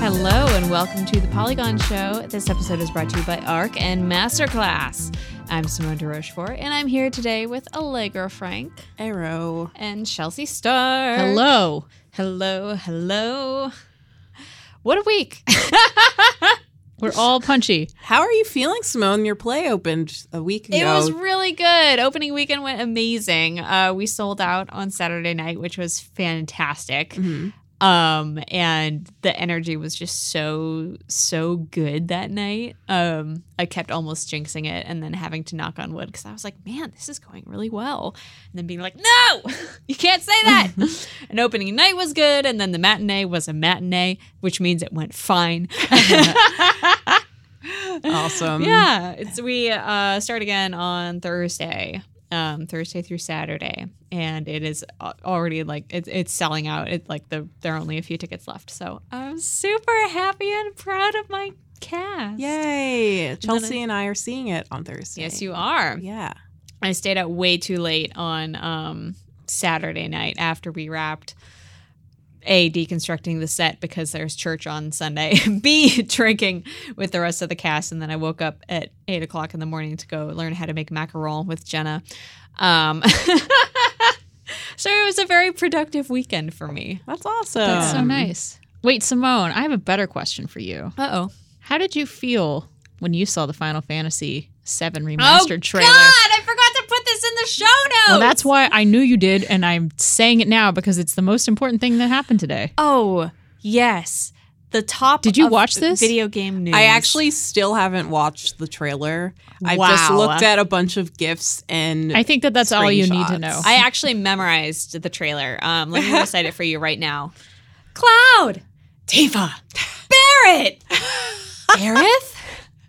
Hello and welcome to the Polygon Show. This episode is brought to you by ARC and Masterclass. I'm Simone de Rochefort, and I'm here today with Allegra Frank Arrow. and Chelsea Stark. Hello. Hello, hello. What a week. We're all punchy. How are you feeling, Simone? Your play opened a week ago. It was really good. Opening weekend went amazing. Uh, we sold out on Saturday night, which was fantastic. Mhm. Um, and the energy was just so so good that night. Um, I kept almost jinxing it, and then having to knock on wood because I was like, "Man, this is going really well," and then being like, "No, you can't say that." and opening night was good, and then the matinee was a matinee, which means it went fine. awesome. Yeah, it's we uh, start again on Thursday, um, Thursday through Saturday, and it is already like it's it's selling out. It's like the there are only a few tickets left, so I'm super happy and proud of my cast. Yay. Chelsea and I are seeing it on Thursday. Yes, you are. Yeah. I stayed out way too late on um, Saturday night after we wrapped. A, deconstructing the set because there's church on Sunday. B, drinking with the rest of the cast. And then I woke up at eight o'clock in the morning to go learn how to make macaron with Jenna. Um, so it was a very productive weekend for me. That's awesome. That's so nice. Wait, Simone, I have a better question for you. Uh oh. How did you feel when you saw the Final Fantasy VII Oh, remastered trailer? God, I forgot to put this in the show notes. Well, that's why I knew you did, and I'm saying it now because it's the most important thing that happened today. Oh, yes. The top. Did you of watch this? Video game news. I actually still haven't watched the trailer. I've just looked at a bunch of gifs and I think that that's all you need to know. I actually memorized the trailer. Um, let me recite it for you right now. Cloud, Tifa, Barret, Aerith,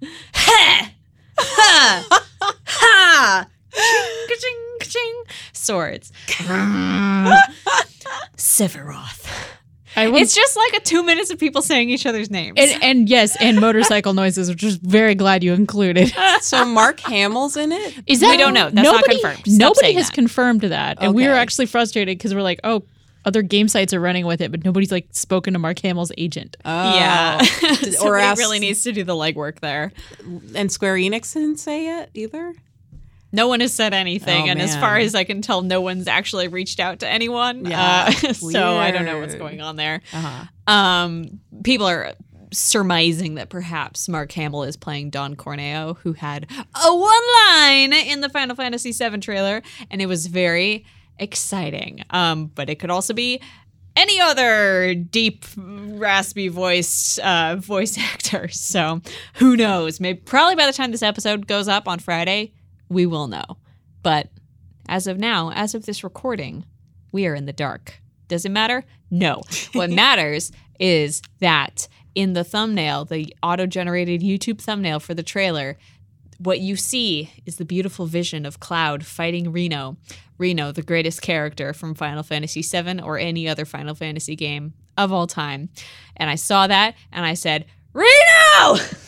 ha, ha, ha, ka-ching, ka-ching, swords, Sephiroth. I was, It's just like a two minutes of people saying each other's names. and, and yes, and motorcycle noises, which is very glad you included. so Mark Hamill's in it. Is that, We don't know. That's not nobody, confirmed. Stop Nobody has that. confirmed that, and we were actually frustrated because we're like, oh, other game sites are running with it, but nobody's like spoken to Mark Hamill's agent. Oh. yeah, or Somebody really needs to do the legwork there. and Square Enix didn't say it either. No one has said anything, Oh, and as far as I can tell, no one's actually reached out to anyone. Yeah. Uh, so I don't know what's going on there. Uh-huh. Um, people are surmising that perhaps Mark Hamill is playing Don Corneo, who had a one line in the Final Fantasy VII trailer, and it was very exciting. Um, but it could also be any other deep, raspy voiced uh, voice actor. So who knows? Maybe probably by the time this episode goes up on Friday, we will know. But as of now, as of this recording, we are in the dark. Does it matter? No. What matters is that in the thumbnail, the auto generated YouTube thumbnail for the trailer, what you see is the beautiful vision of Cloud fighting Reno. Reno, the greatest character from Final Fantasy VII or any other Final Fantasy game of all time. And I saw that and I said, Reno!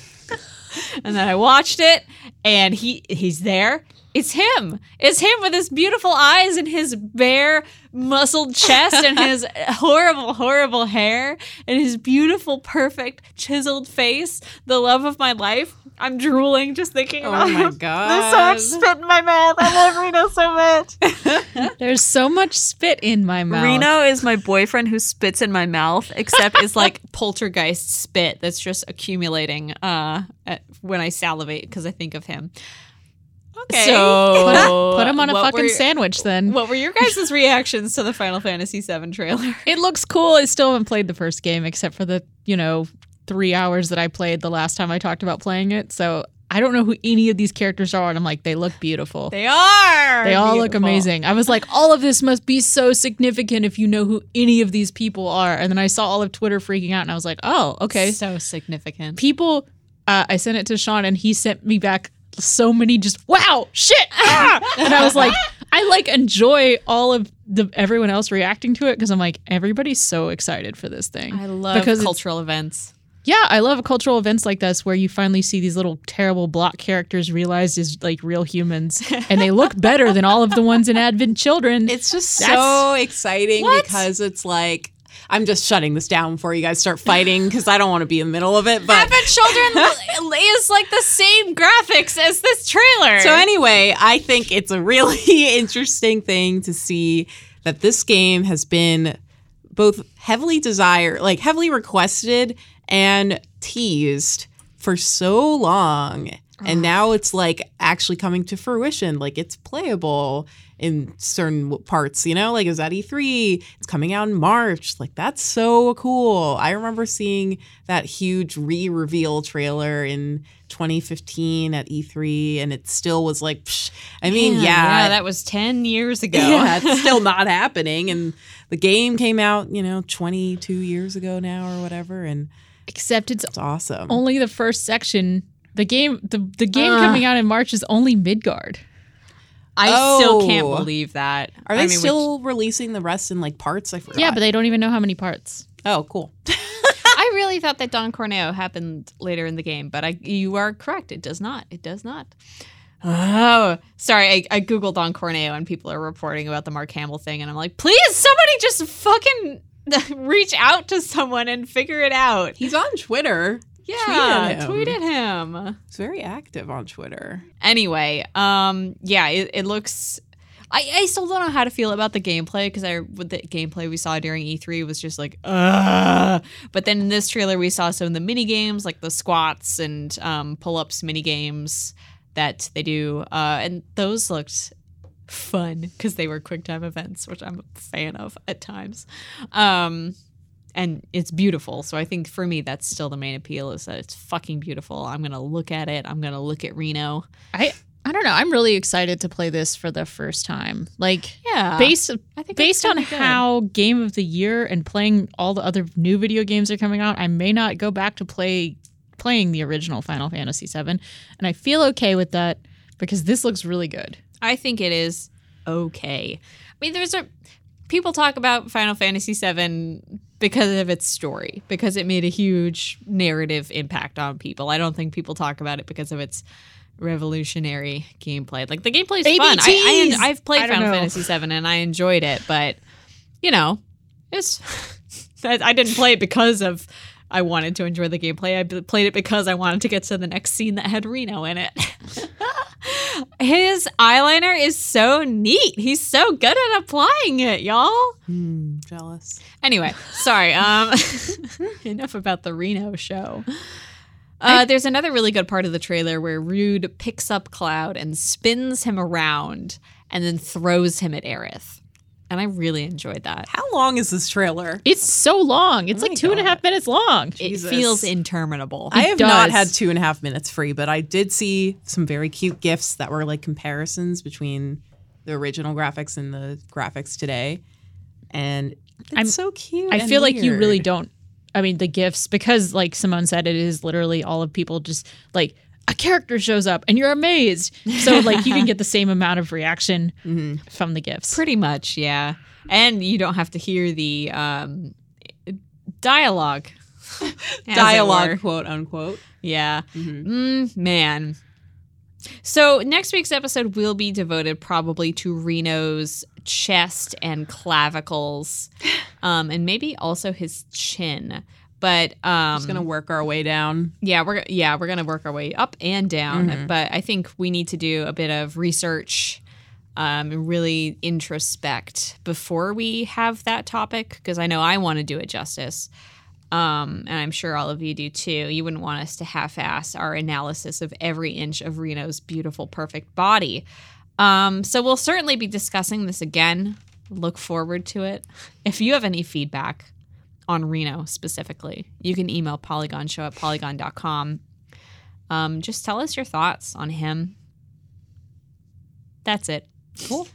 and then I watched it and he he's there. It's him. It's him with his beautiful eyes and his bare muscled chest and his horrible, horrible hair and his beautiful, perfect, chiseled face. The love of my life. I'm drooling just thinking Oh about my him. god. There's so much spit in my mouth. I love Reno so much. There's so much spit in my mouth. Reno is my boyfriend who spits in my mouth, except it's like poltergeist spit that's just accumulating uh, at, when I salivate because I think of him. Okay. So Put him on a fucking were- sandwich then. What were your guys' reactions to the Final Fantasy VII trailer? It looks cool. I still haven't played the first game except for the, you know, three hours that I played the last time I talked about playing it. So I don't know who any of these characters are, and I'm like, they look beautiful. They are. They all look amazing. I was like, all of this must be so significant if you know who any of these people are. And then I saw all of Twitter freaking out, and I was like, oh, okay. So significant. People, uh, I sent it to Sean, and he sent me back so many just wow, shit, ah! and I was like, I like enjoy all of the everyone else reacting to it because I'm like, everybody's so excited for this thing. I love Because cultural events. Yeah, I love cultural events like this where you finally see these little terrible block characters realized as like real humans, and they look better than all of the ones in Advent Children. It's just That's- so exciting What? because it's like I'm just shutting this down before you guys start fighting because I don't want to be in the middle of it. But Advent Children is like the same graphics as this trailer. so anyway, I think it's a really interesting thing to see that this game has been both heavily desired, like heavily requested and teased for so long. And now it's like actually coming to fruition. Like it's playable in certain parts, you know, like it was at E3, it's coming out in March. Like that's so cool. I remember seeing that huge re reveal trailer in 2015 at E3, and it still was like, psh. I mean, Man, yeah, that was 10 years ago. yeah, it's still not happening. And the game came out, you know, 22 years ago now or whatever. And Except it's it's awesome. only the first section. The game, the the game Uh. coming out in March is only Midgar. I Oh. still can't oh. believe that. Are they I mean, still releasing the rest in like parts? I forgot. Yeah, but they don't even know how many parts. oh, cool. I really thought that Don Corneo happened later in the game, but I you are correct. It does not. It does not. Oh, sorry. I, I googled Don Corneo and people are reporting about the Mark Hamill thing, and I'm like, please, somebody just fucking reach out to someone and figure it out. He's on Twitter. Yeah, him. tweet at him. He's very active on Twitter. Anyway, um, yeah, it, it looks. I, I still don't know how to feel about the gameplay because I with the gameplay we saw during E3 was just like, Ugh. but then in this trailer we saw some of the mini games like the squats and um, pull ups mini games that they do, uh, and those looked fun because they were quick time events, which I'm a fan of at times. Um, and it's beautiful. So I think for me, that's still the main appeal is that it's fucking beautiful. I'm gonna look at it. I'm gonna look at Reno. I I don't know. I'm really excited to play this for the first time. Like Yeah, based I think based on good. how game of the year and playing all the other new video games are coming out, I may not go back to play playing the original Final Fantasy VII, and I feel okay with that because this looks really good. I think it is okay. I mean, there's a people talk about Final Fantasy VII because of its story, because it made a huge narrative impact on people. I don't think people talk about it because of its revolutionary gameplay. Like the gameplay is fun. I, I, I've played I Final know. Fantasy VII and I enjoyed it, but you know, it's I I didn't play it because of. I wanted to enjoy the gameplay. I played it because I wanted to get to the next scene that had Reno in it. His eyeliner is so neat. He's so good at applying it, y'all. Hmm, jealous. Anyway, sorry. Um, enough about the Reno show. Uh, there's another really good part of the trailer where Rude picks up Cloud and spins him around and then throws him at Aerith. And I really enjoyed that. How long is this trailer? It's so long. It's Oh like two and a half God. minutes long. Jesus. It feels interminable. I have not had two and a half minutes free, but I did see some very cute gifs that were like comparisons between the original graphics and the graphics today. And it's I'm- so cute. I feel like you really don't. I mean, the gifts because, like Simone said, it is literally all of people just like a character shows up and you're amazed. So like you can get the same amount of reaction Mhm. from the gifts. Pretty much, yeah. And you don't have to hear the um, dialogue. dialogue, quote unquote. Yeah. Mhm. Mm, man. So next week's episode will be devoted probably to Reno's chest and clavicles, um, and maybe also his chin. But um, Just gonna work our way down. yeah, we're yeah we're gonna work our way up and down. Mhm. But I think we need to do a bit of research, um, and really introspect before we have that topic because I know I want to do it justice. Um, and I'm sure all of you do too. You wouldn't want us to half-ass our analysis of every inch of Reno's beautiful, perfect body. Um, so we'll certainly be discussing this again. Look forward to it. If you have any feedback on Reno specifically, you can email polygonshow at polygon.com. Um, just tell us your thoughts on him. That's it. Cool.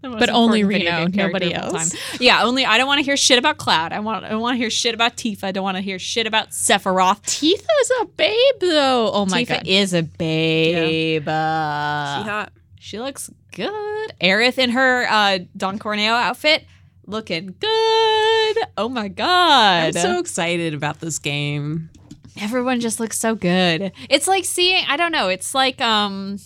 But only Reno, nobody else. time. Yeah, only I don't want to hear shit about Cloud. I want I want to hear shit about Tifa. I don't want to hear shit about Sephiroth. Tifa's a babe though. Oh my Tifa god. is a babe. she Uh, hot. she looks good. Aerith in her uh, Don Corneo outfit, looking good. Oh my god. I'm so excited about this game. Everyone just looks so good. It's like seeing I don't know, it's like um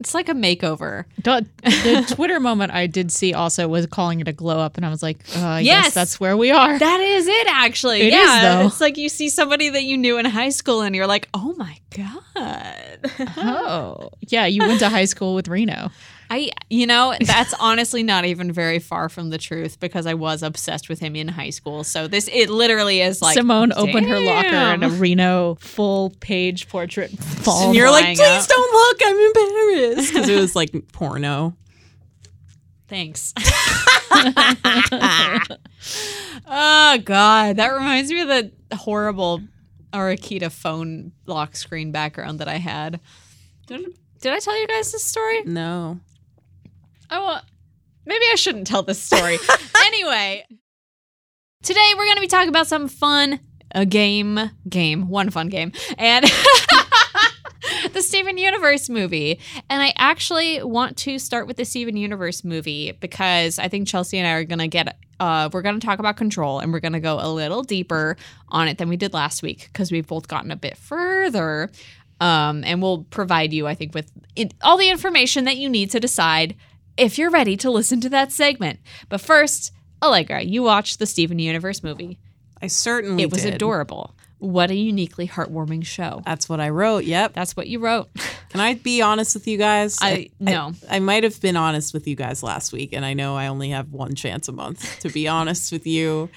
it's like a makeover. The, the Twitter moment I did see also was calling it a glow up, and I was like, uh, I Yes. guess that's where we are. That is it actually. It is, yeah. though. It's like you see somebody that you knew in high school and you're like, "Oh my god." oh, yeah, you went to high school with Reno. I you know, that's honestly not even very far from the truth because I was obsessed with him in high school. So this it literally is like Simone opened her locker and a. Reno full page portrait falls. and you're like, please out. don't look. I'm embarrassed because it was like porno. Thanks. oh god, that reminds me of the horrible Arakita phone lock screen background that I had. Did, did I tell you guys this story? No. Oh, well, maybe I shouldn't tell this story. anyway, today we're going to be talking about some fun a game, game, one fun game, and the Steven Universe movie. And I actually want to start with the Steven Universe movie because I think Chelsea and I are going to get. Uh, we're going to talk about control and we're going to go a little deeper on it than we did last week because we've both gotten a bit further. Um, and we'll provide you, I think, with it, all the information that you need to decide if you're ready to listen to that segment. But first, Allegra, you watched the Steven Universe movie. I certainly It was did. adorable. What a uniquely heartwarming show. That's what I wrote. Yep. That's what you wrote. Can I be honest with you guys? I- no. I, might have been honest with you guys last week, and I know I only have one chance a month to be honest with you.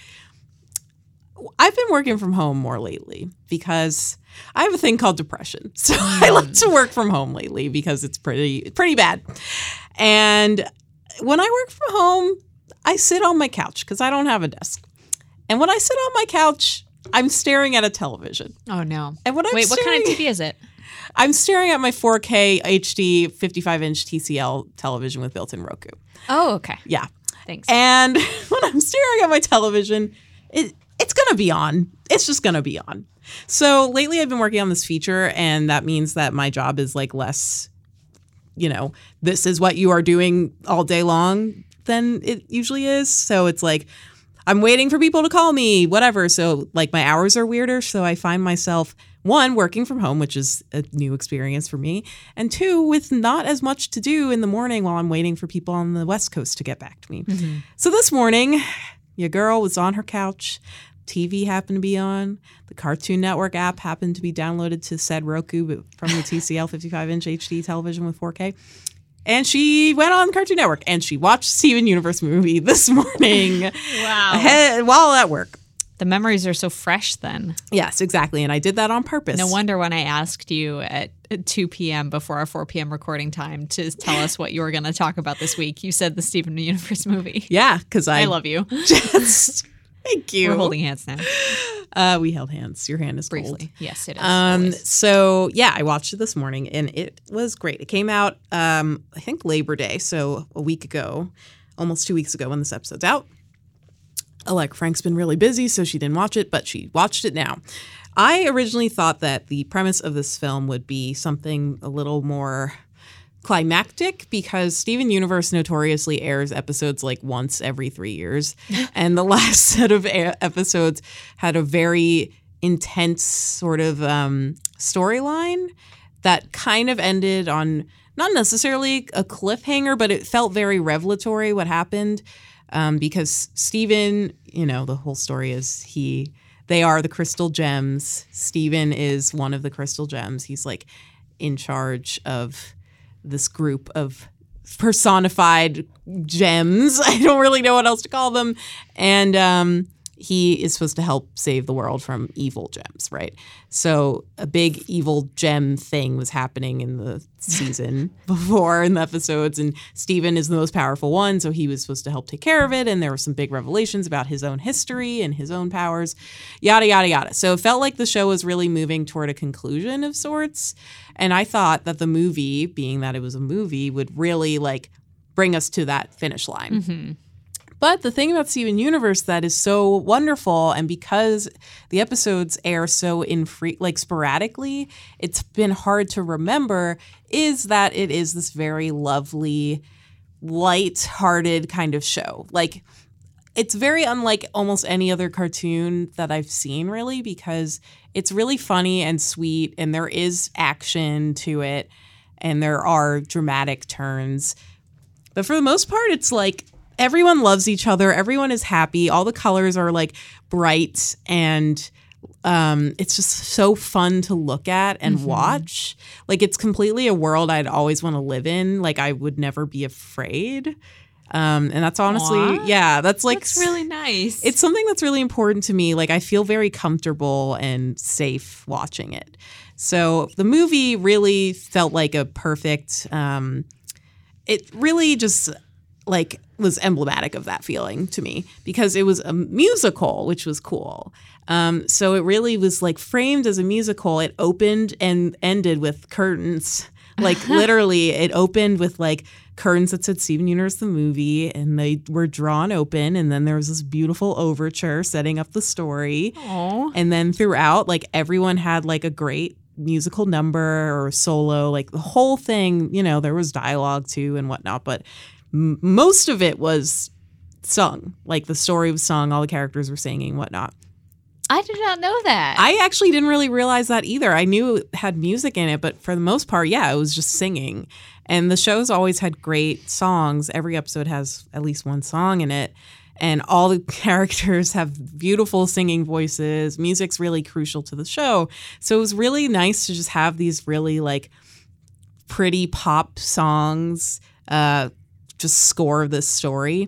I've been working from home more lately because I have a thing called depression. So I hmm. like to work from home lately because it's pretty pretty bad. And when I work from home, I sit on my couch because I don't have a desk. And when I sit on my couch, I'm staring at a television. Oh no. And when I'm Wait, what kind of TV is it? I'm staring at my 4K HD 55 inch TCL television with built in Roku. Oh, okay. Yeah. Thanks. And when I'm staring at my television, it, it's going to be on. It's just going to be on. So lately I've been working on this feature, and that means that my job is like less, you know, this is what you are doing all day long than it usually is. So it's like, I'm waiting for people to call me, whatever. So like my hours are weirder. So I find myself one working from home, which is a new experience for me, and two with not as much to do in the morning while I'm waiting for people on the West Coast to get back to me. Mm-hmm. So this morning, your girl was on her couch. TV happened to be on. The Cartoon Network app happened to be downloaded to said Roku from the TCL 55 inch HD television with 4K. And she went on Cartoon Network and she watched Steven Universe movie this morning wow. ahead, while at work. The memories are so fresh then. Yes, exactly. And I did that on purpose. No wonder when I asked you at 2 p.m. before our 4 p.m. recording time to tell us what you were going to talk about this week, you said the Steven Universe movie. Yeah, because I, I love you. just. Thank you. We're holding hands now. Uh, we held hands. Your hand is cold. Yes, it is. Um, always. so yeah, I watched it this morning and it was great. It came out, um, I think Labor Day, so a week ago, almost two weeks ago when this episode's out. Alec Frank's been really busy, so she didn't watch it, but she watched it now. I originally thought that the premise of this film would be something a little more climactic because Steven Universe notoriously airs episodes like once every three years. and the last set of episodes had a very intense sort of um, storyline that kind of ended on not necessarily a cliffhanger, but it felt very revelatory what happened. Um, because Steven, you know, the whole story is he, they are the crystal gems. Steven is one of the crystal gems. He's like in charge of this group of personified gems. I don't really know what else to call them. And um, he is supposed to help save the world from evil gems, right? So a big evil gem thing was happening in the season before in the episodes, and Steven is the most powerful one, so he was supposed to help take care of it. And there were some big revelations about his own history and his own powers, yada yada yada. So it felt like the show was really moving toward a conclusion of sorts. And I thought that the movie, being that it was a movie, would really like bring us to that finish line. Mm-hmm. But the thing about Steven Universe that is so wonderful, and because the episodes air so in like sporadically, it's been hard to remember, is that it is this very lovely, light-hearted kind of show. Like it's very unlike almost any other cartoon that I've seen, really, because it's really funny and sweet, and there is action to it, and there are dramatic turns. But for the most part, it's like everyone loves each other, everyone is happy, all the colors are like bright, and um, it's just so fun to look at and watch. Like, it's completely a world I'd always want to live in. Like, I would never be afraid. Um, and that's honestly, Aw. yeah, that's like That's really nice. it's something that's really important to me. Like I feel very comfortable and safe watching it. So the movie really felt like a perfect. Um, it really just like was emblematic of that feeling to me because it was a musical, which was cool. Um, so it really was like framed as a musical. It opened and ended with curtains. Like literally, it opened with like curtains that said Steven Universe the movie, and they were drawn open. And then there was this beautiful overture setting up the story. Aw. And then throughout, like everyone had like a great musical number or solo, like the whole thing, you know, there was dialogue too and whatnot, but m- most of it was sung. Like the story was sung, all the characters were singing, whatnot. I did not know that. I actually didn't really realize that either. I knew it had music in it, but for the most part, yeah, it was just singing. And the show's always had great songs. Every episode has at least one song in it. And all the characters have beautiful singing voices. Music's really crucial to the show. So it was really nice to just have these really like pretty pop songs uh, just score this story.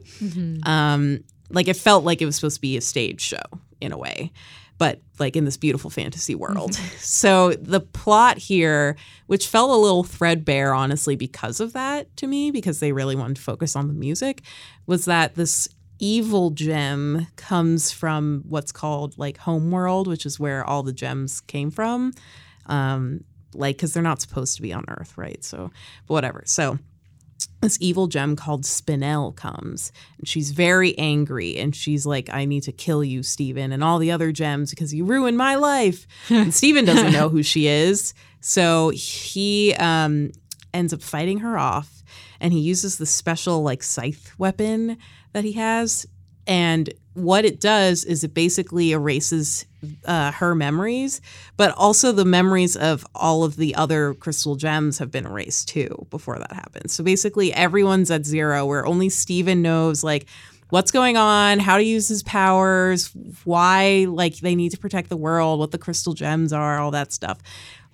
Um, like it felt like it was supposed to be a stage show in a way, but like in this beautiful fantasy world. so the plot here, which felt a little threadbare, honestly, because of that to me, because they really wanted to focus on the music, was that this evil gem comes from what's called like homeworld, which is where all the gems came from. Um, like, because they're not supposed to be on Earth, right? So, but whatever. So, this evil gem called Spinel comes and she's very angry and she's like, I need to kill you, Steven, and all the other gems because you ruined my life. and Steven doesn't know who she is. So he um, ends up fighting her off and he uses the special like scythe weapon that he has. And what it does is it basically erases uh, her memories, but also the memories of all of the other crystal gems have been erased too before that happens. So basically, everyone's at zero, where only Steven knows like what's going on, how to use his powers, why like they need to protect the world, what the crystal gems are, all that stuff.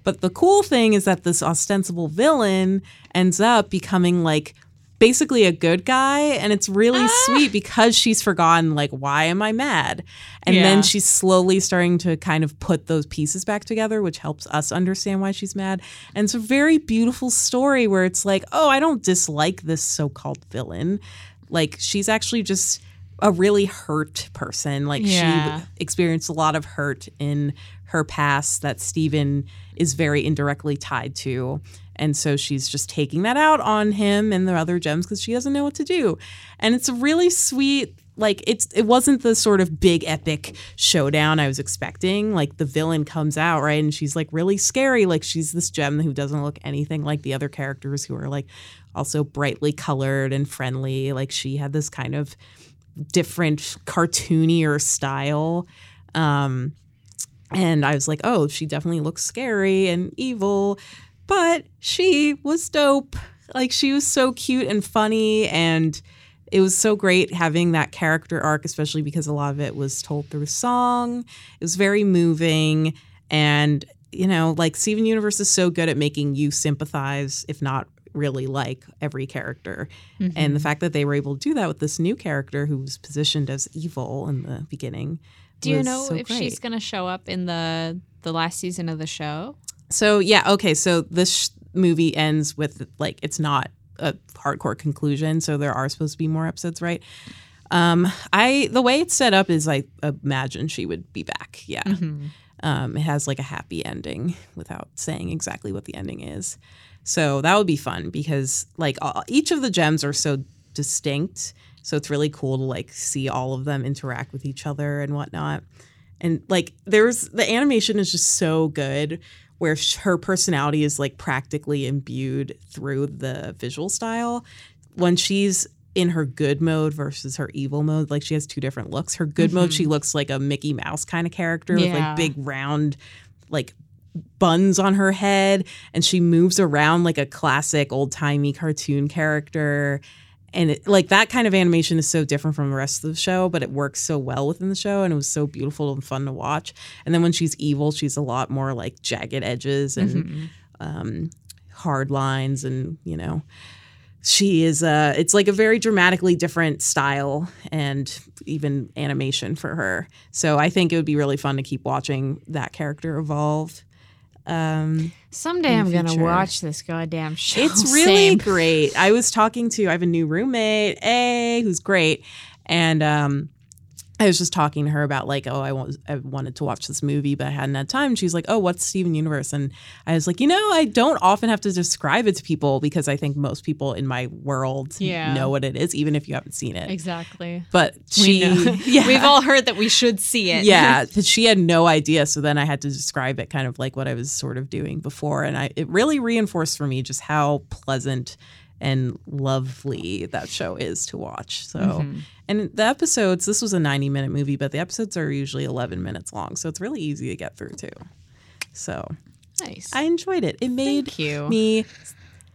But the cool thing is that this ostensible villain ends up becoming like basically a good guy and it's really ah. sweet because she's forgotten like why am i mad? And Yeah. then she's slowly starting to kind of put those pieces back together which helps us understand why she's mad. And it's a very beautiful story where it's like oh i don't dislike this so-called villain. Like she's actually just a really hurt person like Yeah. she experienced a lot of hurt in her past that Steven is very indirectly tied to. And so she's just taking that out on him and the other gems because she doesn't know what to do. And it's a really sweet, like it's it wasn't the sort of big epic showdown I was expecting. Like the villain comes out, right? And she's like really scary. Like she's this gem who doesn't look anything like the other characters who are like also brightly colored and friendly. Like she had this kind of different cartoonier style. Um, and I was like, oh, she definitely looks scary and evil, but she was dope. Like she was so cute and funny and it was so great having that character arc, especially because a lot of it was told through song. It was very moving. And, you know, like Steven Universe is so good at making you sympathize, if not really like every character. Mm-hmm. And the fact that they were able to do that with this new character who was positioned as evil in the beginning. Do you know so if great. she's going to show up in the the last season of the show? So yeah, okay. So this sh- movie ends with like it's not a hardcore conclusion. So there are supposed to be more episodes, right? Um, I the way it's set up is I imagine she would be back. Yeah. Um, it has like a happy ending without saying exactly what the ending is. So that would be fun because like all, each of the gems are so distinct. So it's really cool to like see all of them interact with each other and whatnot. And like there's the animation is just so good where her personality is like practically imbued through the visual style. When she's in her good mode versus her evil mode. Like she has two different looks. Her good mode, she looks like a Mickey Mouse kind of character with like big round, like buns on her head, and she moves around like a classic old timey cartoon character. And it, like that kind of animation is so different from the rest of the show, but it works so well within the show, and it was so beautiful and fun to watch. And then when she's evil, she's a lot more like jagged edges and um, hard lines, and you know, she is uh it's like a very dramatically different style and even animation for her so i think it would be really fun to keep watching that character evolve um Someday I'm gonna watch this goddamn show. it's really Same. great i was talking to i have a new roommate a who's great and um I was just talking to her about like, oh, I, want, I wanted to watch this movie, but I hadn't had time. She's like, oh, what's Steven Universe? And I was like, you know, I don't often have to describe it to people because I think most people in my world Yeah. know what it is, even if you haven't seen it. Exactly. But We she, know. yeah, We've all heard that we should see it. yeah, she had no idea. So then I had to describe it kind of like what I was sort of doing before. And I, it really reinforced for me just how pleasant and lovely that show is to watch. So, Mm-hmm. and the episodes, this was a 90 minute movie, but the episodes are usually 11 minutes long. So it's really easy to get through too. So nice. I enjoyed it. It made me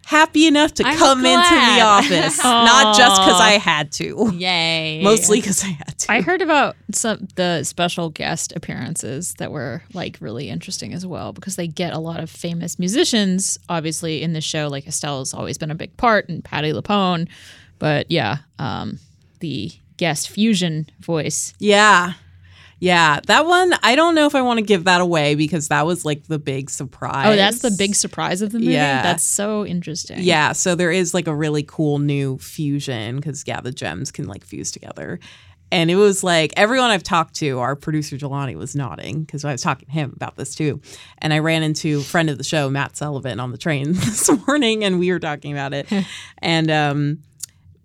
happy enough to I'm come into the office, not just because I had to, Yay. mostly because I had to. I heard about some the special guest appearances that were like really interesting as well because they get a lot of famous musicians obviously in the show. Like Estelle's always been a big part, and Patti LuPone. But yeah, um, the guest fusion voice. Yeah. Yeah, that one I don't know if I want to give that away because that was like the big surprise. Oh, that's the big surprise of the movie. Yeah. That's so interesting. Yeah, so there is like a really cool new fusion because yeah, the gems can like fuse together. And it was like everyone I've talked to, our producer Jelani was nodding because I was talking to him about this too. And I ran into a friend of the show, Matt Sullivan, on the train this morning, and we were talking about it. and um,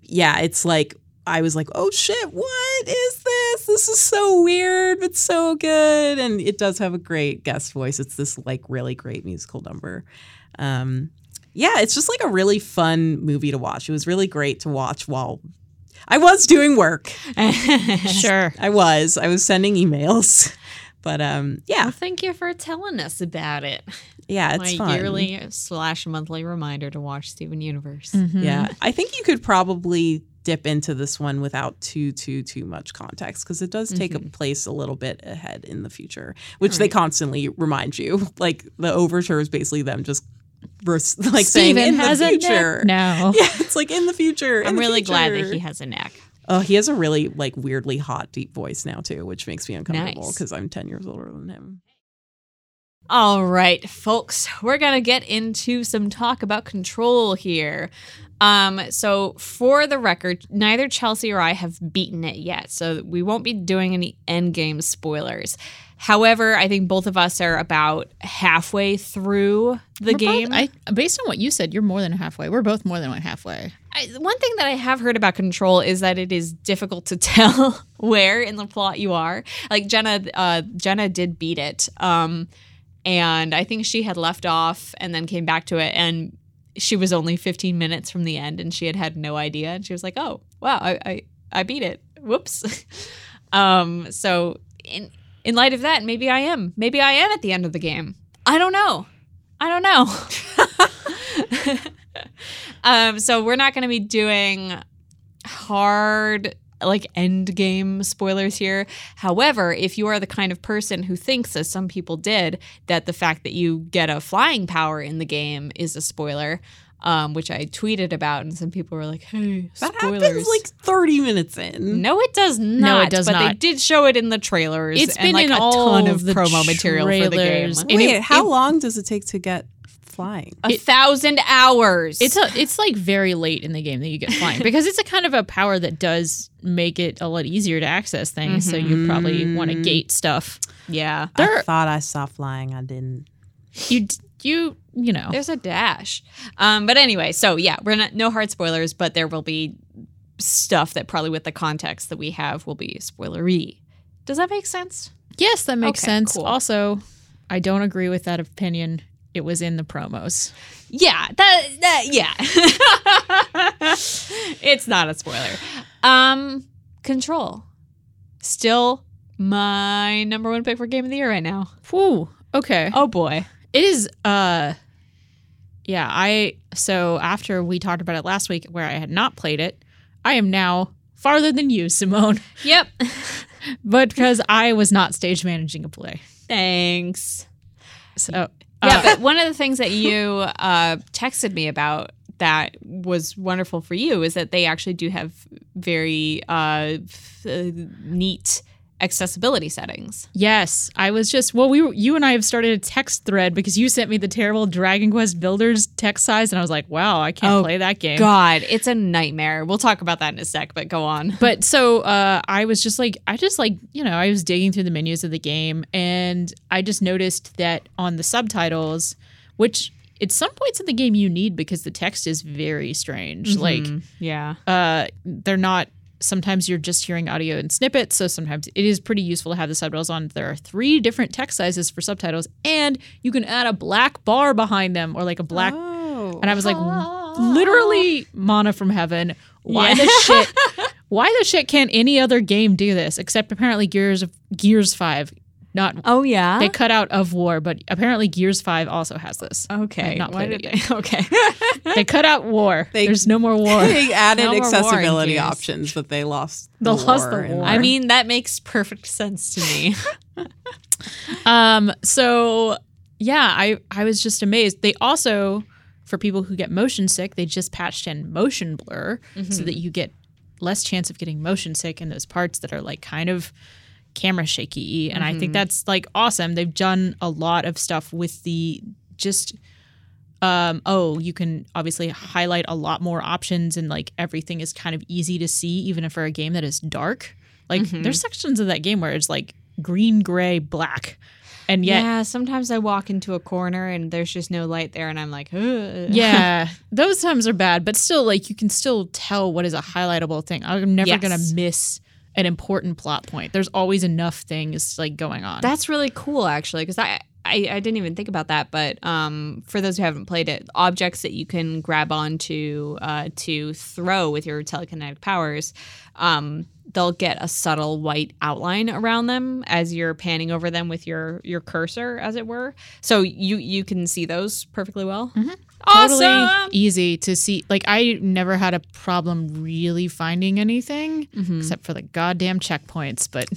yeah, it's like I was like, oh shit, what is this? This is so weird, but so good. And it does have a great guest voice. It's this like really great musical number. Um, yeah, it's just like a really fun movie to watch. It was really great to watch while I was doing work. Sure. I was. I was sending emails. But um, yeah, Well, thank you for telling us about it. yeah, My it's fun. yearly slash monthly reminder to watch Steven Universe. Mm-hmm. Yeah, I think you could probably dip into this one without too too too much context because it does take a mm-hmm. place a little bit ahead in the future, which they constantly remind you. Like the overture is basically them just like saying Steven in the has neck future. now. Yeah, it's like in the future. in I'm the really glad that he has a neck. Oh, he has a really like weirdly hot deep voice now too, which makes me uncomfortable Nice. because I'm ten years older than him. All right, folks, we're going to get into some talk about control here. Um, so for the record, neither Chelsea or I have beaten it yet, so we won't be doing any end game spoilers. However, I think both of us are about halfway through the We're both- game. I, based on what you said, you're more than halfway. We're both more than halfway. I, one thing that I have heard about Control is that it is difficult to tell where in the plot you are. Like Jenna, uh, Jenna did beat it, um, and I think she had left off and then came back to it, and she was only 15 minutes from the end, and she had had no idea, and she was like, "Oh, wow, I I, I beat it. Whoops." um, so in in light of that, maybe I am. Maybe I am at the end of the game. I don't know. I don't know. um, so we're not going to be doing hard like end game spoilers here. However, if you are the kind of person who thinks, as some people did, that the fact that you get a flying power in the game is a spoiler, um, which I tweeted about, and some people were like, "Hey, That spoilers!" happens like 30 minutes in. no, it does not. No, it does but They did show it in the trailers. It's and, been like in a all ton of promo material for the game. trailers. Wait, it- how it- long does it take to get flying? A thousand hours. It's a, it's like very late in the game that you get flying because it's a kind of a power that does make it a lot easier to access things. So you probably want to gate stuff. yeah. I thought I saw flying. I didn't. You you you know. There's a dash. Um, but anyway, so yeah, we're not no hard spoilers, but there will be stuff that probably with the context that we have will be spoilery. Does that make sense? Yes, that makes Okay, sense. cool. Also, I don't agree with that opinion it was in the promos. Yeah, that that yeah. it's not a spoiler. Um Control. Still my number one pick for game of the year right now. Whew. Okay. Oh boy. It is uh yeah, I so after we talked about it last week where I had not played it, I am now farther than you, Simone. Yep. but because I was not stage managing a play. Thanks. So Yeah, uh, but one of the things that you uh, texted me about that was wonderful for you is that they actually do have very uh, f- uh, neat accessibility settings. Yes, I was just well. We were, you and I have started a text thread because you sent me the terrible Dragon Quest Builders text size, and I was like, "Wow, I can't Oh, play that game." God, it's a nightmare. We'll talk about that in a sec, but go on. But so uh, I was just like, I just like, you know, I was digging through the menus of the game, and I just noticed that on the subtitles, which at some points in the game you need because the text is very strange. Like, yeah. uh, they're not. Sometimes you're just hearing audio in snippets, so sometimes it is pretty useful to have the subtitles on. There are three different text sizes for subtitles, and you can add a black bar behind them or like a black. Oh. And I was like, ah. literally, manna from heaven. Why the shit? Why the shit can't any other game do this except apparently Gears of Gears Five? Not Oh yeah. they cut out of War, but apparently Gears Five also has this. Okay. not Why did they- Okay. They cut out War. They- There's no more War. They added No more war in accessibility options, but they lost. They lost the war in war. I mean, that makes perfect sense to me. Um, so yeah, I I was just amazed. They also, for people who get motion sick, they just patched in motion blur so that you get less chance of getting motion sick in those parts that are like kind of camera shaky. And I think that's like awesome. They've done a lot of stuff with the just um oh you can obviously highlight a lot more options and like everything is kind of easy to see even if for a game that is dark like there's sections of that game where it's like green gray black and yet yeah. Sometimes I walk into a corner and there's just no light there, and I'm like, Ugh. yeah those times are bad but still like you can still tell what is a highlightable thing i'm never Yes. gonna miss an important plot point there's always enough things like going on That's really cool, actually, because I, I I didn't even think about that. But um, for those who haven't played it, objects that you can grab onto uh, to throw with your telekinetic powers, um, they'll get a subtle white outline around them as you're panning over them with your your cursor, as it were. So you you can see those perfectly well. totally Awesome. easy to see like i never had a problem really finding anything Mm-hmm. except for the goddamn checkpoints but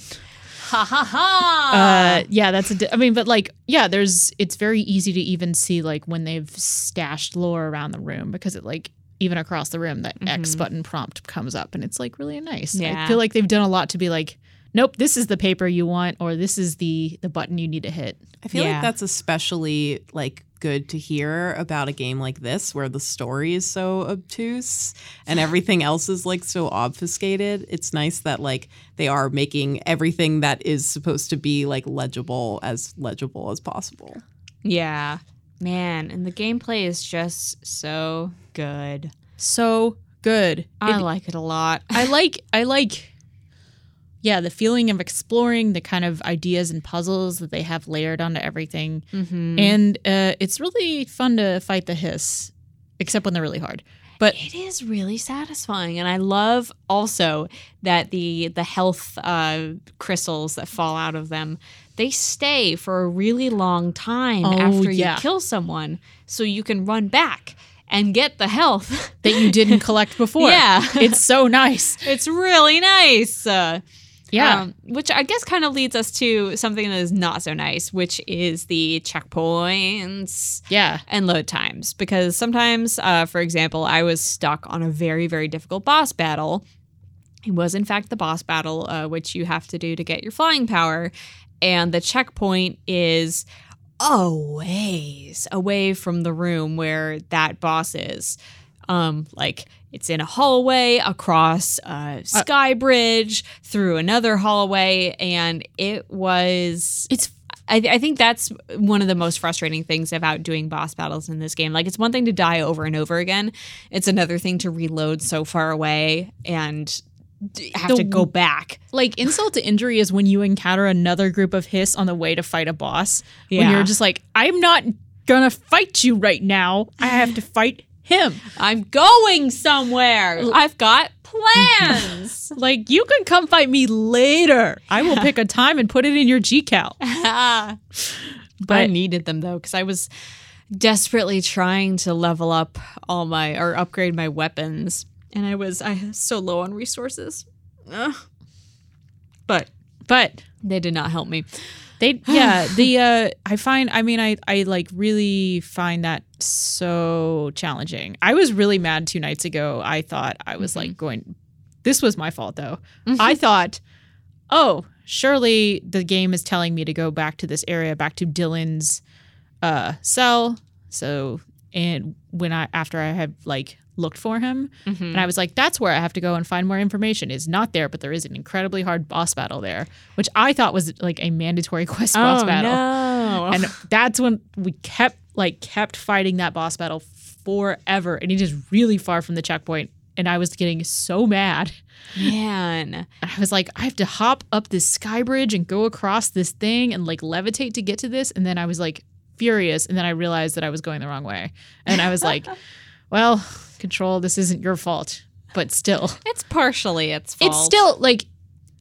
Ha ha ha! uh yeah that's a di- i mean but like yeah there's it's very easy to even see like when they've stashed lore around the room because it like even across the room that x button prompt comes up and it's like really nice Yeah. i feel like they've done a lot to be like nope this is the paper you want or this is the the button you need to hit I feel Yeah. like that's especially like good to hear about a game like this where the story is so obtuse and everything else is like so obfuscated. It's nice that like they are making everything that is supposed to be like legible as legible as possible. yeah, man, and the gameplay is just so good. so good I It- like it a lot. I like I like yeah, the feeling of exploring the kind of ideas and puzzles that they have layered onto everything. Mm-hmm. And uh, it's really fun to fight the hiss, except when they're really hard. But It is really satisfying, and I love also that the the health uh, crystals that fall out of them they stay for a really long time Oh, after yeah. you kill someone, so you can run back and get the health. that you didn't collect before. Yeah. It's so nice. it's really nice. Uh, Yeah. um, which I guess kind of leads us to something that is not so nice, which is the checkpoints yeah. and load times because sometimes uh, for example i was stuck on a very very difficult boss battle it was in fact the boss battle uh, which you have to do to get your flying power and the checkpoint is a ways away from the room where that boss is um like it's in a hallway across a sky bridge through another hallway and it was It's I, I think that's one of the most frustrating things about doing boss battles in this game. Like, it's one thing to die over and over again, it's another thing to reload so far away and have The- to go back. like insult to injury is when you encounter another group of hiss on the way to fight a boss. Yeah. When you're just like, I'm not gonna fight you right now. I have to fight him. I'm going somewhere. I've got plans. Like, you can come fight me later. I will pick a time and put it in your GCal. But I needed them though because I was desperately trying to level up all my or upgrade my weapons, and I was I was so low on resources. Ugh. But but they did not help me. They yeah, the uh I find I mean I I like really find that so challenging. I was really mad 2 nights ago. I thought I was like going This was my fault though. I thought oh, surely the game is telling me to go back to this area, back to Dylan's uh cell. So and when I after I had like looked for him. And mm-hmm. I was like that's where I have to go and find more information. Is not there, but there is an incredibly hard boss battle there, which I thought was like a mandatory quest boss oh battle. no! and that's when we kept like kept fighting that boss battle forever. And it is really far from the checkpoint. And i was getting so mad. Man, i was like i have to hop up this sky bridge and go across this thing and like levitate to get to this. And then i was like furious. And then i realized that i was going the wrong way. And i was like well control this isn't your fault but still it's partially its fault. it's still like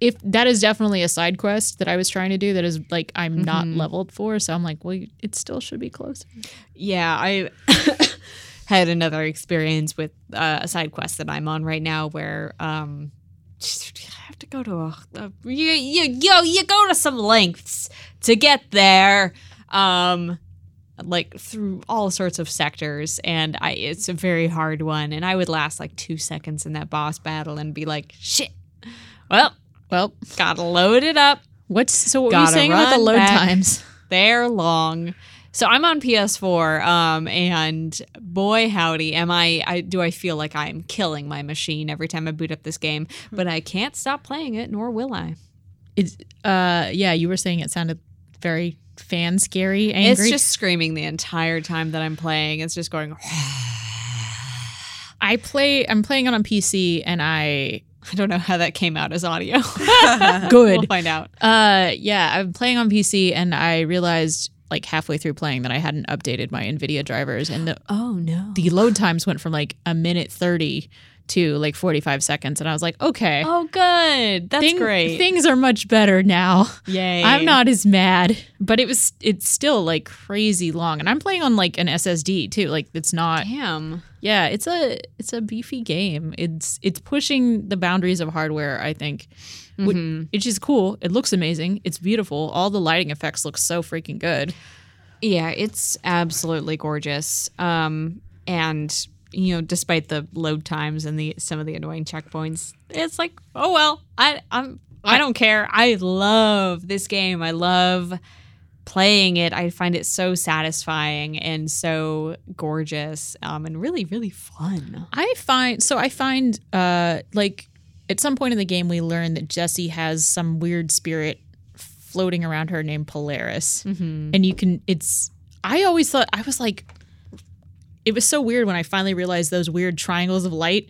if that is definitely a side quest that I was trying to do that is like I'm not leveled for, so I'm like, well, it still should be closer. yeah. I had another experience with uh, a side quest that I'm on right now where um, I have to go to a, a you, you you you go to some lengths to get there. Um, like through all sorts of sectors and I it's a very hard one and I would last like 2 seconds in that boss battle and be like shit well Well, gotta load it up what's so what were you saying about the load times? they're long. So I'm on PS4, um, and boy howdy, am I, I do I feel like I'm killing my machine every time I boot up this game, but I can't stop playing it, nor will I. It's uh yeah, you were saying it sounded very fan scary, angry. It's just screaming the entire time that I'm playing. It's just going. I play I'm playing it on PC and I I don't know how that came out as audio. good. we'll find out. Uh, yeah, I'm playing on PC, and I realized like halfway through playing that I hadn't updated my NVIDIA drivers, and the Oh no. the load times went from like a minute thirty to like forty five seconds, and I was like, okay, Oh good. That's thing- great. Things are much better now. Yay. I'm not as mad, but it was it's still like crazy long, and I'm playing on like an SSD too. Like it's not. Damn. Yeah, it's a it's a beefy game. It's it's pushing the boundaries of hardware. I think, Mhm. which is cool. It looks amazing. It's beautiful. All the lighting effects look so freaking good. Yeah, it's absolutely gorgeous. Um, and you know, despite the load times and the some of the annoying checkpoints, it's like, oh well, I I'm I don't care. I love this game. I love playing it. I find it so satisfying and so gorgeous, um, and really really fun. I find so I find uh like at some point in the game we learn that Jesse has some weird spirit floating around her named Polaris. And you can it's I always thought I was like it was so weird when I finally realized those weird triangles of light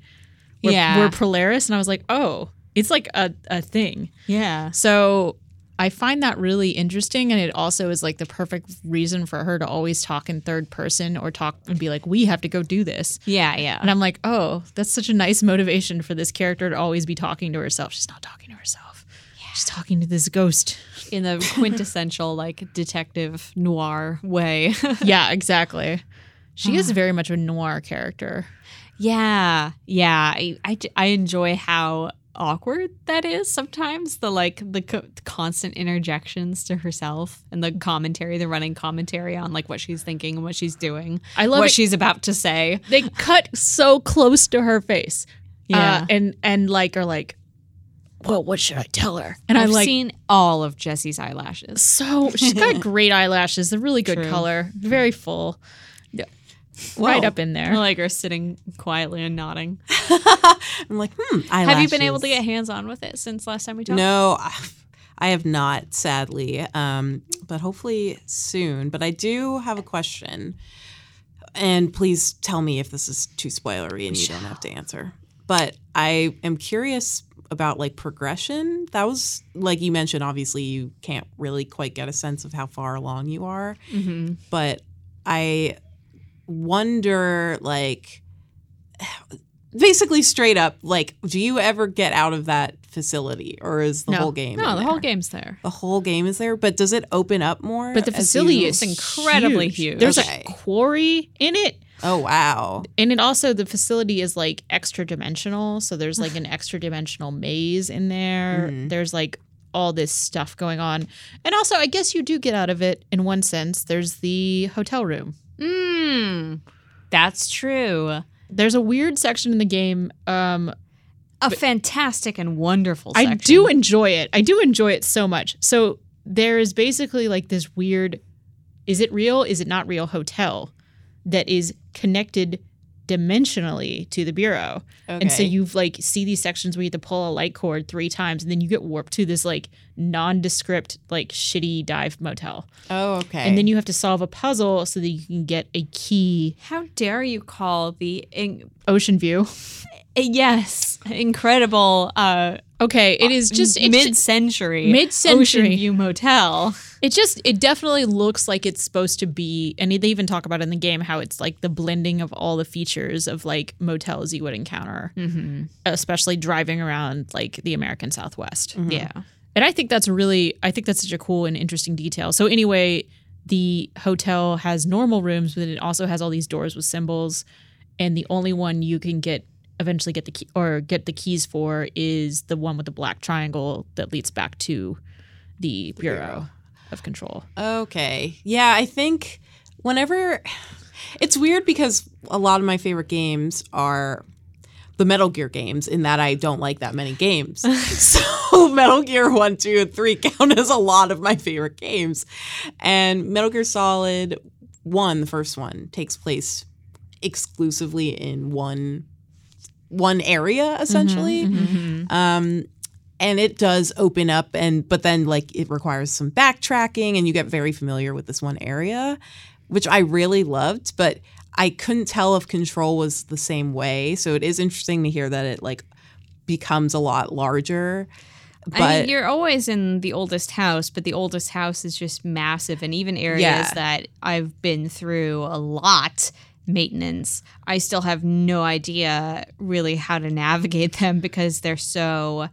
were, Yeah. were Polaris and I was like, "Oh, it's like a a thing." Yeah. So I find that really interesting, and it also is like the perfect reason for her to always talk in third person or talk and be like, "We have to go do this." Yeah, yeah. And I'm like, oh, that's such a nice motivation for this character to always be talking to herself. She's not talking to herself. She's talking to this ghost. In the quintessential like detective noir way. yeah, exactly. She is very much a noir character. Yeah, yeah. I, I, I enjoy how awkward that is sometimes. The like the co- constant interjections to herself and the commentary, the running commentary on like what she's thinking and what she's doing. I love what it. she's about to say. They cut so close to her face. Yeah. Uh, and and like are like, well, what should I tell her? And I've like, seen all of Jesse's eyelashes. so she's got great eyelashes. They're really good True. color, very full, right up in I there. like are sitting quietly and nodding. I'm like, hmm. Have you been able to get hands on with it since last time we talked? No, I- I have not, sadly, um, but hopefully soon. But I do have a question, and please tell me if this is too spoilery and you don't have to answer. But I am curious about like progression. That was like you mentioned. Obviously, you can't really quite get a sense of how far along you are, Mm-hmm. but I wonder, like, basically straight up, like, do you ever get out of that facility, or is the No. whole game? No, the whole game's there. The whole game is there, but does it open up more? But the facility is incredibly huge. There's Okay. a quarry in it. Oh wow! And it also the facility is like extra dimensional, so there's like an extra dimensional maze in there. Mhm. There's like all this stuff going on. And also I guess you do get out of it in one sense. There's the hotel room. Mmm. That's true. There's a weird section in the game um A fantastic and wonderful I do enjoy it. I do enjoy it so much. So there is basically like this weird is it real? Is it not real hotel that is connected dimensionally to the bureau. And so you've like see these sections where you have to pull a light cord three times and then you get warped to this like nondescript like shitty dive motel. Oh, okay. And then you have to solve a puzzle so that you can get a key How dare you call the in- ocean view. yes incredible uh Okay, it is just it's mid-century Mid-century. Ocean View Motel. It just it definitely looks like it's supposed to be and they even talk about in the game how it's like the blending of all the features of like motels you would encounter, Mm-hmm. especially driving around like the American Southwest. Yeah. And I think that's really I think that's such a cool and interesting detail. So anyway, the hotel has normal rooms, but it also has all these doors with symbols, and the only one you can get eventually get the key or get the keys for is the one with the black triangle that leads back to the bureau, bureau. of control. Okay. Yeah, I think whenever it's weird because a lot of my favorite games are the Metal Gear games in that I don't like that many games. so Metal Gear 1, 2, and 3 count as a lot of my favorite games. And Metal Gear Solid 1, the first one, takes place exclusively in one one area essentially. Um and it does open up and but then like it requires some backtracking and you get very familiar with this one area which i really loved but i couldn't tell if control was the same way so it is interesting to hear that it like becomes a lot larger but I mean, you're always in the oldest house, but the oldest house is just massive. And even areas Yeah. that I've been through a lot maintenance, I still have no idea really how to navigate them because they're so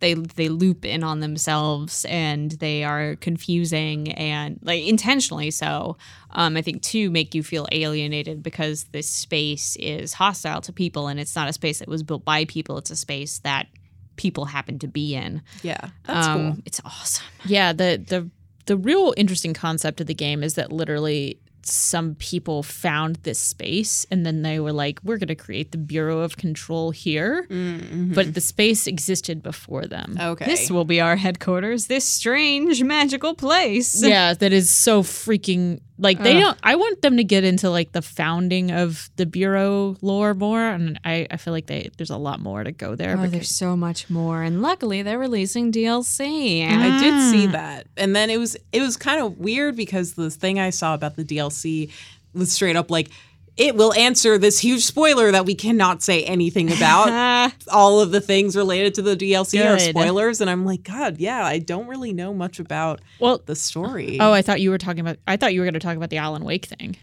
they they loop in on themselves and they are confusing and like intentionally so. Um, I think to make you feel alienated because this space is hostile to people and it's not a space that was built by people. It's a space that people happen to be in. yeah that's Um, cool It's awesome. Yeah, the the the real interesting concept of the game is that literally some people found this space and then they were like, we're going to create the Bureau of Control here. Mm-hmm. But the space existed before them. okay This will be our headquarters. This strange magical place. yeah, that is so freaking like they Ugh. don't. I want them to get into like the founding of the bureau lore more, and I, I feel like they there's a lot more to go there. Oh, there's so much more, and luckily they're releasing DLC. I did see Mm. that. And then it was it was kind of weird because the thing I saw about the DLC was straight up like it will answer this huge spoiler that we cannot say anything about. All of the things related to the DLC are spoilers and I'm like god, yeah, I don't really know much about well, the story. oh, I thought you were talking about. I thought you were going to talk about the Alan Wake thing.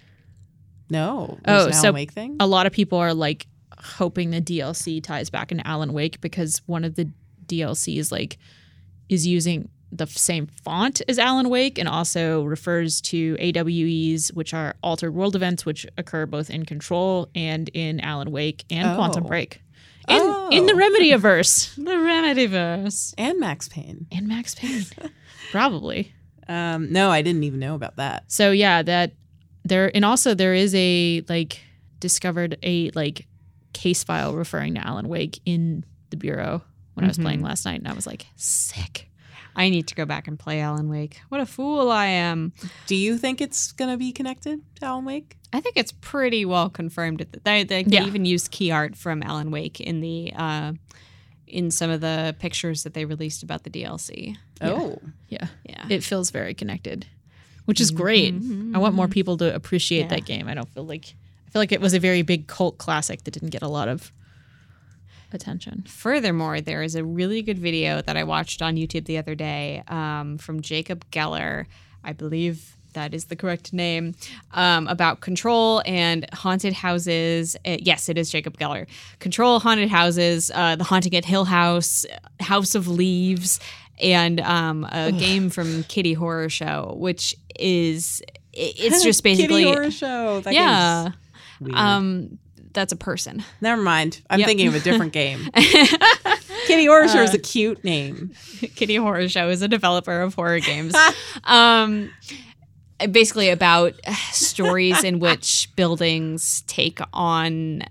no. Oh, so- Alan Wake thing? a lot of people are like hoping the DLC ties back into Alan Wake because one of the DLCs like is using the same font as Alan Wake and also refers to AWEs, which are altered world events, which occur both in Control and in Alan Wake and Quantum Oh. Break. In, in the Remedy Remedyverse the Remedyverse. and Max Payne. and Max Payne, probably. Um, no, I didn't even know about that. So yeah, that there and also there is a like discovered a like case file referring to Alan Wake in the bureau when I was playing last night, and I was like, sick. I need to go back and play Alan Wake. What a fool I am. Do you think it's gonna be connected to Alan Wake? I think it's pretty well confirmed. That they, they, they Yeah. even used key art from Alan Wake in the uh, in some of the pictures that they released about the DLC. Oh. Yeah, Yeah. it feels very connected, which is great. I want more people to appreciate Yeah. that game. I don't feel like I feel like it was a very big cult classic that didn't get a lot of attention. Furthermore, there is a really good video that I watched on YouTube the other day um, from Jacob Geller. I believe that is the correct name, um, about control and haunted houses. Uh, yes, it is Jacob Geller. Control, haunted houses, uh, The Haunting at Hill House, House of Leaves, and um, a game from Kitty Horrorshow, which is it's just basically Kitty Horrorshow. That yeah. Um, that's a person. Never mind. I'm Yep. thinking of a different game. Kitty Horrorshow Uh, is a cute name. Kitty Horrorshow is a developer of horror games. um, basically about stories in which buildings take on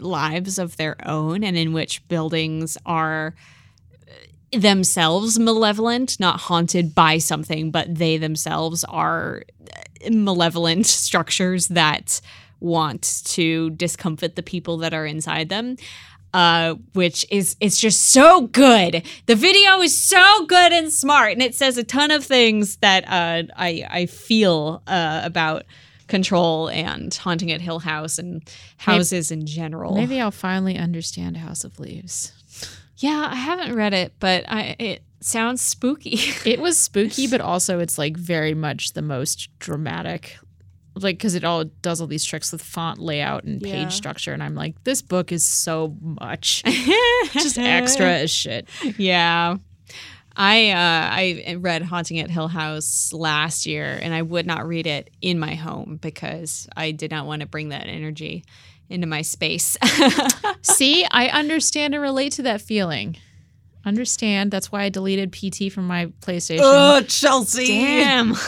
lives of their own and in which buildings are themselves malevolent, not haunted by something, but they themselves are malevolent structures that want to discomfort the people that are inside them. Uh, which is it's just so good. The video is so good and smart, and it says a ton of things that uh, I I feel uh, about control and haunting at Hill House and houses in general. Maybe I'll finally understand House of Leaves. Yeah, I haven't read it, but I it sounds spooky. It was spooky, but also it's like very much the most dramatic. Like, because it all does all these tricks with font layout and page Yeah. structure. And I'm like, this book is so much. Just extra as shit. Yeah. I uh, I read Haunting at Hill House last year, and I would not read it in my home because I did not want to bring that energy into my space. See, I understand and relate to that feeling. Understand. That's why I deleted PT from my PlayStation. Oh, Chelsea. Damn.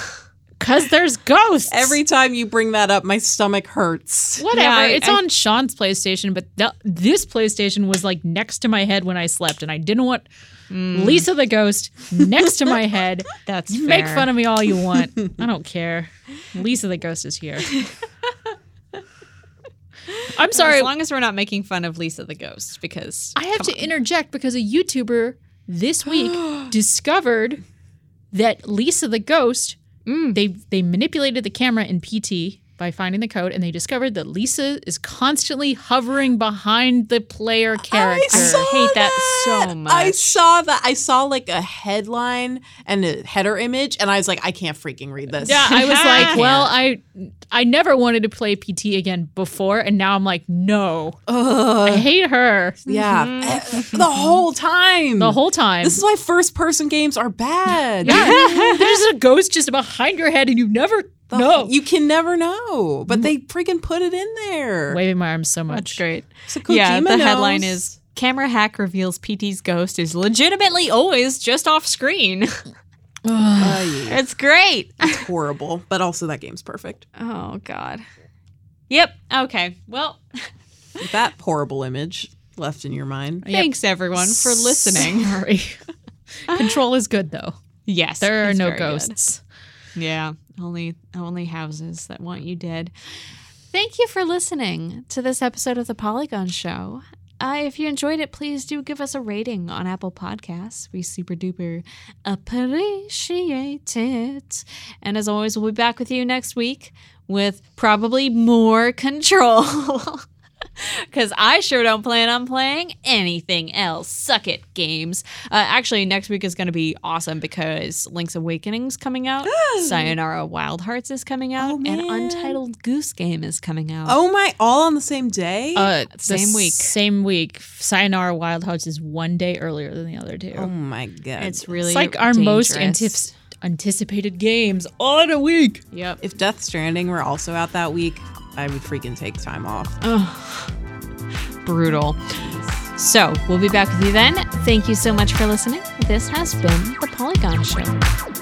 Because there's ghosts. Every time you bring that up, my stomach hurts. Whatever. Yeah, I- it's I- on Sean's PlayStation, but th- this PlayStation was like next to my head when I slept, and I didn't want mm. Lisa the ghost next to my head. That's You make fun of me all you want. I don't care. Lisa the ghost is here. I'm sorry. As long as we're not making fun of Lisa the Ghost, because I have to interject because a YouTuber this week discovered that Lisa the ghost Mm. they they manipulated the camera in PT by finding the code and they discovered that Lisa is constantly hovering behind the player character. saw hate that so much. I saw that. I saw like a headline and a header image, and I was like, I can't freaking read this. yeah, I was like, well, I I never wanted to play PT again before, and now I'm like, no, I hate her yeah. Eh, the whole time. the whole time. This is why first person games are bad. yeah, there's a ghost just behind your head, and you never The know. whole- you can never know, but they freaking put it in there. Waving my arms so much. That's great. So yeah, Kojima the headline is Camera hack reveals PT's ghost is legitimately always just off screen. Uh, yeah, it's great. it's horrible, but also that game's perfect. Oh God. Yep. Okay. Well, That horrible image left in your mind. thanks everyone for listening. Sorry. Control is good though. Yes, There are no ghosts. good. Yeah, only only houses that want you dead. Thank you for listening to this episode of the Polygon Show. Uh, if you enjoyed it, please do give us a rating on Apple Podcasts. We super duper appreciate it. And as always, we'll be back with you next week with probably more control. Because I sure don't plan on playing anything else. Suck it, games. Uh, actually, next week is going to be awesome because Link's Awakening's coming out, Sayonara Wild Hearts is coming out, Oh, and. Untitled Goose Game is coming out. Oh my! All on the same day. Uh, the Same week. Same week. Sayonara Wild Hearts is one day earlier than the other two. oh my god! it's really it's like our most antif- anticipated games on a week. Yep. if Death Stranding were also out that week, I would freaking take time off. Brutal. So we'll be back with you then. Thank you so much for listening. This has been the Polygon Show.